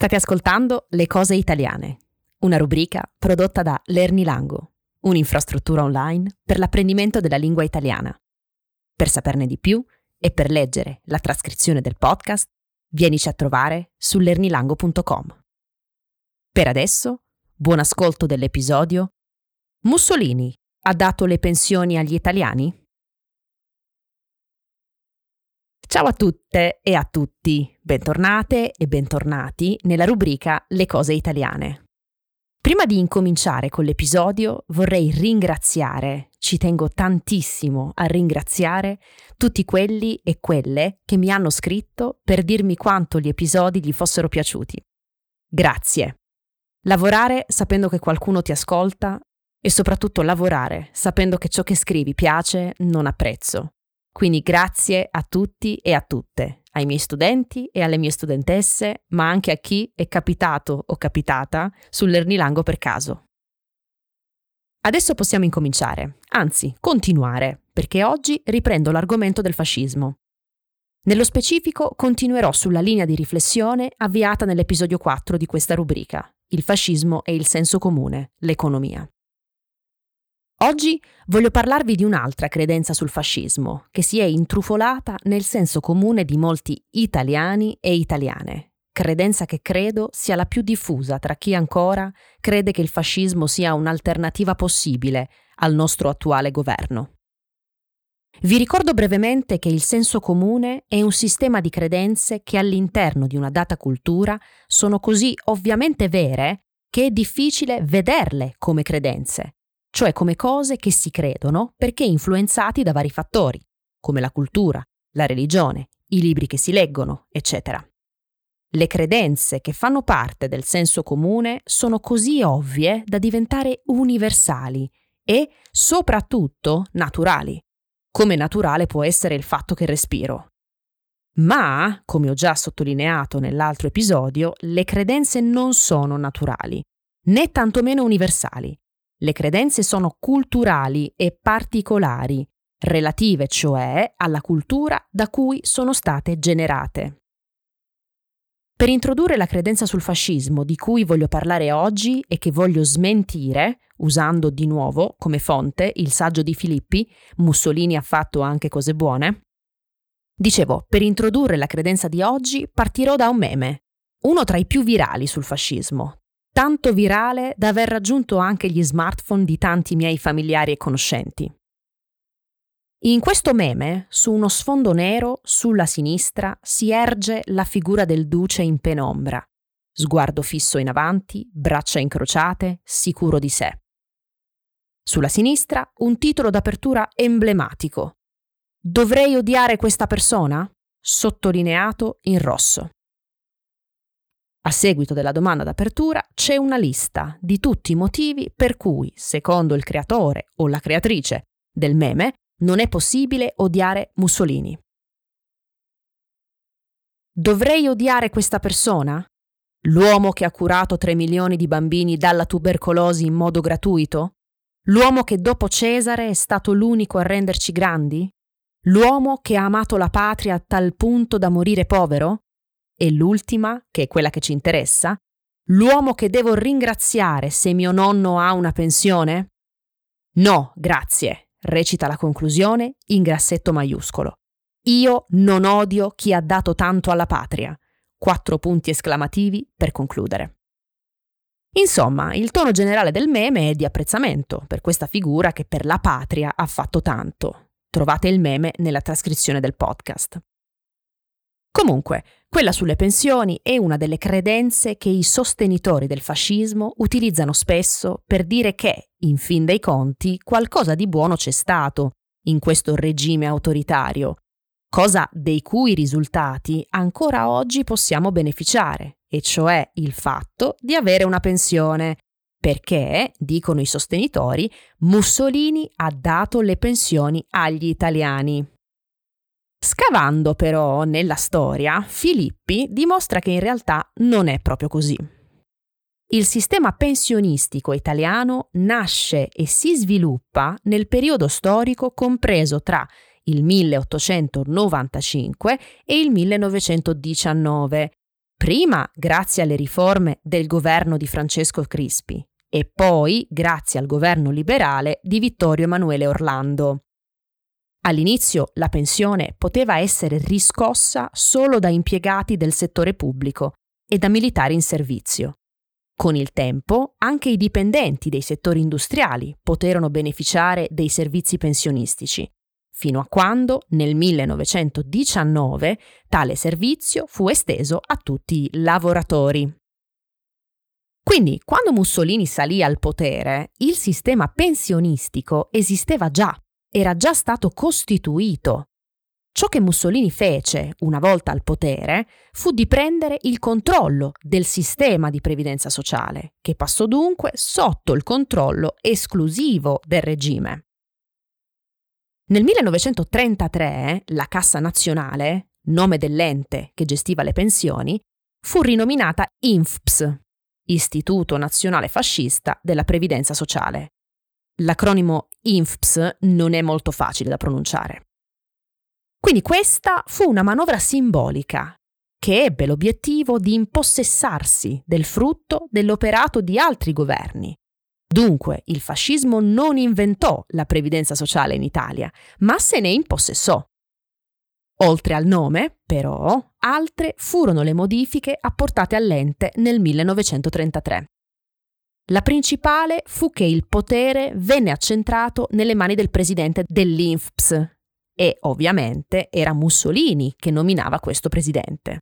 State ascoltando Le cose italiane, una rubrica prodotta da Lernilango, un'infrastruttura online per l'apprendimento della lingua italiana. Per saperne di più e per leggere la trascrizione del podcast, vienici a trovare su lernilango.com. Per adesso, buon ascolto dell'episodio Mussolini ha dato le pensioni agli italiani? Ciao a tutte e a tutti, bentornate e bentornati nella rubrica Le cose italiane. Prima di incominciare con l'episodio vorrei ringraziare, ci tengo tantissimo a ringraziare tutti quelli e quelle che mi hanno scritto per dirmi quanto gli episodi gli fossero piaciuti. Grazie. Lavorare sapendo che qualcuno ti ascolta e soprattutto lavorare sapendo che ciò che scrivi piace non ha prezzo. Quindi grazie a tutti e a tutte, ai miei studenti e alle mie studentesse, ma anche a chi è capitato o capitata sull'Ernilango per caso. Adesso possiamo incominciare, anzi continuare, perché oggi riprendo l'argomento del fascismo. Nello specifico continuerò sulla linea di riflessione avviata nell'episodio 4 di questa rubrica, il fascismo e il senso comune, l'economia. Oggi voglio parlarvi di un'altra credenza sul fascismo, che si è intrufolata nel senso comune di molti italiani e italiane, credenza che credo sia la più diffusa tra chi ancora crede che il fascismo sia un'alternativa possibile al nostro attuale governo. Vi ricordo brevemente che il senso comune è un sistema di credenze che all'interno di una data cultura sono così ovviamente vere che è difficile vederle come credenze cioè come cose che si credono perché influenzati da vari fattori, come la cultura, la religione, i libri che si leggono, eccetera. Le credenze che fanno parte del senso comune sono così ovvie da diventare universali e, soprattutto, naturali, come naturale può essere il fatto che respiro. Ma, come ho già sottolineato nell'altro episodio, le credenze non sono naturali, né tantomeno universali, le credenze sono culturali e particolari, relative cioè alla cultura da cui sono state generate. Per introdurre la credenza sul fascismo di cui voglio parlare oggi e che voglio smentire, usando di nuovo come fonte il saggio di Filippi, Mussolini ha fatto anche cose buone, dicevo, per introdurre la credenza di oggi partirò da un meme, uno tra i più virali sul fascismo, tanto virale da aver raggiunto anche gli smartphone di tanti miei familiari e conoscenti. In questo meme, su uno sfondo nero, sulla sinistra, si erge la figura del duce in penombra, sguardo fisso in avanti, braccia incrociate, sicuro di sé. Sulla sinistra un titolo d'apertura emblematico. Dovrei odiare questa persona? Sottolineato in rosso. A seguito della domanda d'apertura c'è una lista di tutti i motivi per cui, secondo il creatore o la creatrice del meme, non è possibile odiare Mussolini. Dovrei odiare questa persona? L'uomo che ha curato 3 milioni di bambini dalla tubercolosi in modo gratuito? L'uomo che dopo Cesare è stato l'unico a renderci grandi? L'uomo che ha amato la patria a tal punto da morire povero? E l'ultima, che è quella che ci interessa, l'uomo che devo ringraziare se mio nonno ha una pensione? No, grazie, recita la conclusione in grassetto maiuscolo. Io non odio chi ha dato tanto alla patria. Quattro punti esclamativi per concludere. Insomma, il tono generale del meme è di apprezzamento per questa figura che per la patria ha fatto tanto. Trovate il meme nella trascrizione del podcast. Comunque, quella sulle pensioni è una delle credenze che i sostenitori del fascismo utilizzano spesso per dire che, in fin dei conti, qualcosa di buono c'è stato in questo regime autoritario, cosa dei cui risultati ancora oggi possiamo beneficiare, e cioè il fatto di avere una pensione, perché, dicono i sostenitori, Mussolini ha dato le pensioni agli italiani. Scavando però nella storia, Filippi dimostra che in realtà non è proprio così. Il sistema pensionistico italiano nasce e si sviluppa nel periodo storico compreso tra il 1895 e il 1919, prima grazie alle riforme del governo di Francesco Crispi e poi grazie al governo liberale di Vittorio Emanuele Orlando. All'inizio la pensione poteva essere riscossa solo da impiegati del settore pubblico e da militari in servizio. Con il tempo anche i dipendenti dei settori industriali poterono beneficiare dei servizi pensionistici, fino a quando nel 1919 tale servizio fu esteso a tutti i lavoratori. Quindi, quando Mussolini salì al potere, il sistema pensionistico esisteva già, era già stato costituito Ciò che Mussolini fece una volta al potere fu di prendere il controllo del sistema di previdenza sociale, che passò dunque sotto il controllo esclusivo del regime. Nel 1933 la Cassa Nazionale, nome dell'ente che gestiva le pensioni, fu rinominata INFPS, Istituto Nazionale Fascista della Previdenza Sociale. L'acronimo INFPS non è molto facile da pronunciare. Quindi questa fu una manovra simbolica che ebbe l'obiettivo di impossessarsi del frutto dell'operato di altri governi. Dunque il fascismo non inventò la previdenza sociale in Italia, ma se ne impossessò. Oltre al nome, però, altre furono le modifiche apportate all'ente nel 1933. La principale fu che il potere venne accentrato nelle mani del presidente dell'INFPS, e ovviamente era Mussolini che nominava questo presidente.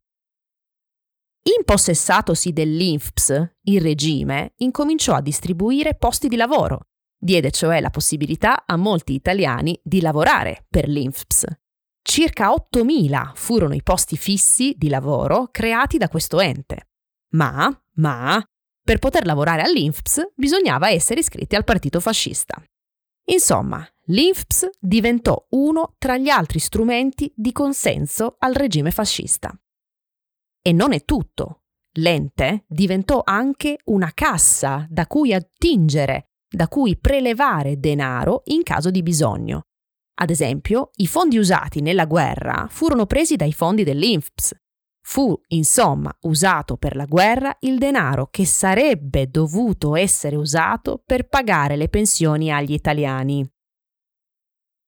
Impossessatosi dell'INFPS, il regime incominciò a distribuire posti di lavoro, diede cioè la possibilità a molti italiani di lavorare per l'INFPS. Circa 8.000 furono i posti fissi di lavoro creati da questo ente. Ma, ma, per poter lavorare all'INFPS bisognava essere iscritti al partito fascista. Insomma, l'INFPS diventò uno tra gli altri strumenti di consenso al regime fascista. E non è tutto. L'ente diventò anche una cassa da cui attingere, da cui prelevare denaro in caso di bisogno. Ad esempio, i fondi usati nella guerra furono presi dai fondi dell'INFPS. Fu, insomma, usato per la guerra il denaro che sarebbe dovuto essere usato per pagare le pensioni agli italiani.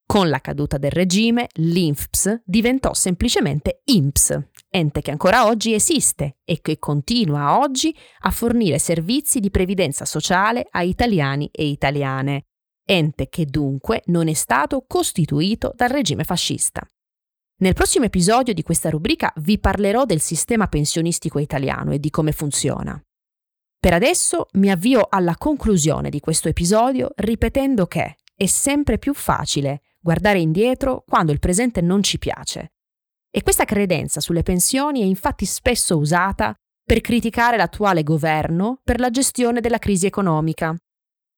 Con la caduta del regime, l'INFPS diventò semplicemente INPS, ente che ancora oggi esiste e che continua oggi a fornire servizi di previdenza sociale a italiani e italiane, ente che dunque non è stato costituito dal regime fascista. Nel prossimo episodio di questa rubrica vi parlerò del sistema pensionistico italiano e di come funziona. Per adesso mi avvio alla conclusione di questo episodio ripetendo che è sempre più facile guardare indietro quando il presente non ci piace. E questa credenza sulle pensioni è infatti spesso usata per criticare l'attuale governo per la gestione della crisi economica.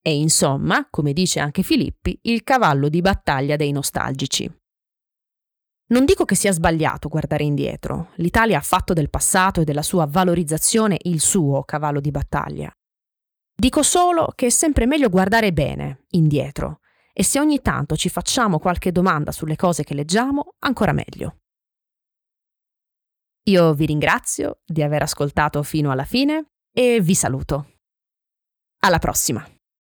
È insomma, come dice anche Filippi, il cavallo di battaglia dei nostalgici. Non dico che sia sbagliato guardare indietro, l'Italia ha fatto del passato e della sua valorizzazione il suo cavallo di battaglia. Dico solo che è sempre meglio guardare bene, indietro, e se ogni tanto ci facciamo qualche domanda sulle cose che leggiamo, ancora meglio. Io vi ringrazio di aver ascoltato fino alla fine e vi saluto. Alla prossima!